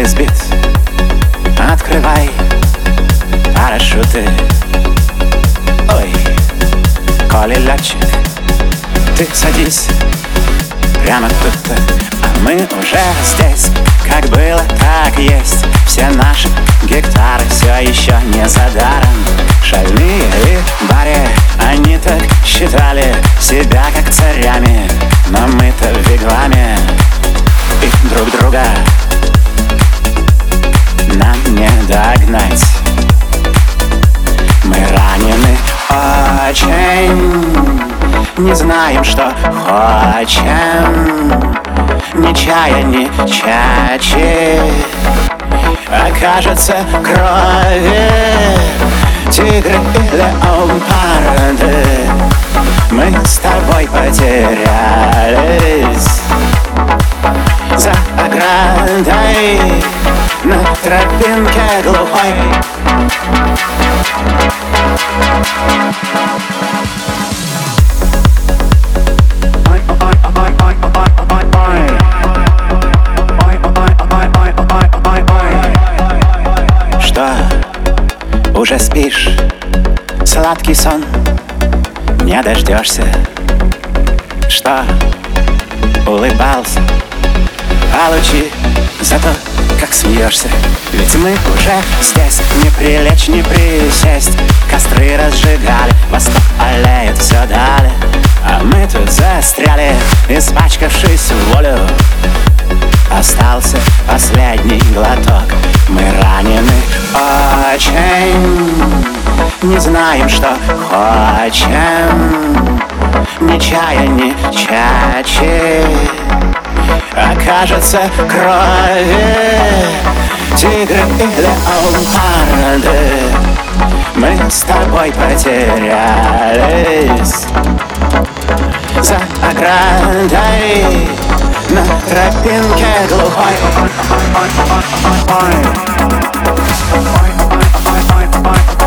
Если сбит, открывай парашюты. Ой, коли летчик, ты садись прямо тут. А мы уже здесь, как было, так есть. Все наши гектары все еще не задаром. Шальные баре, они так считали Себя как царями, но мы-то в вигваме И друг друга Не знаем, что хочем. Ни чая, ни чачи. Окажется крови. Тигры и леопарды Мы с тобой потерялись. За оградой На тропинке глухой уже спишь. Сладкий сон. Не дождешься. Что? Улыбался. Получи за то, как смеешься. Ведь мы уже здесь. Не прилечь, не присесть. Костры разжигали. Восток олеет все далее А мы тут застряли Испачкавшись волю Остался последний глоток. Мы ранены очень. Не знаем, что хочем. Ни чая, ни чачи. Окажется крови. Тигры и леопарды Мы с тобой потерялись. За оградой на тропинке глухой Ой, ой, ой, ой, ой, ой.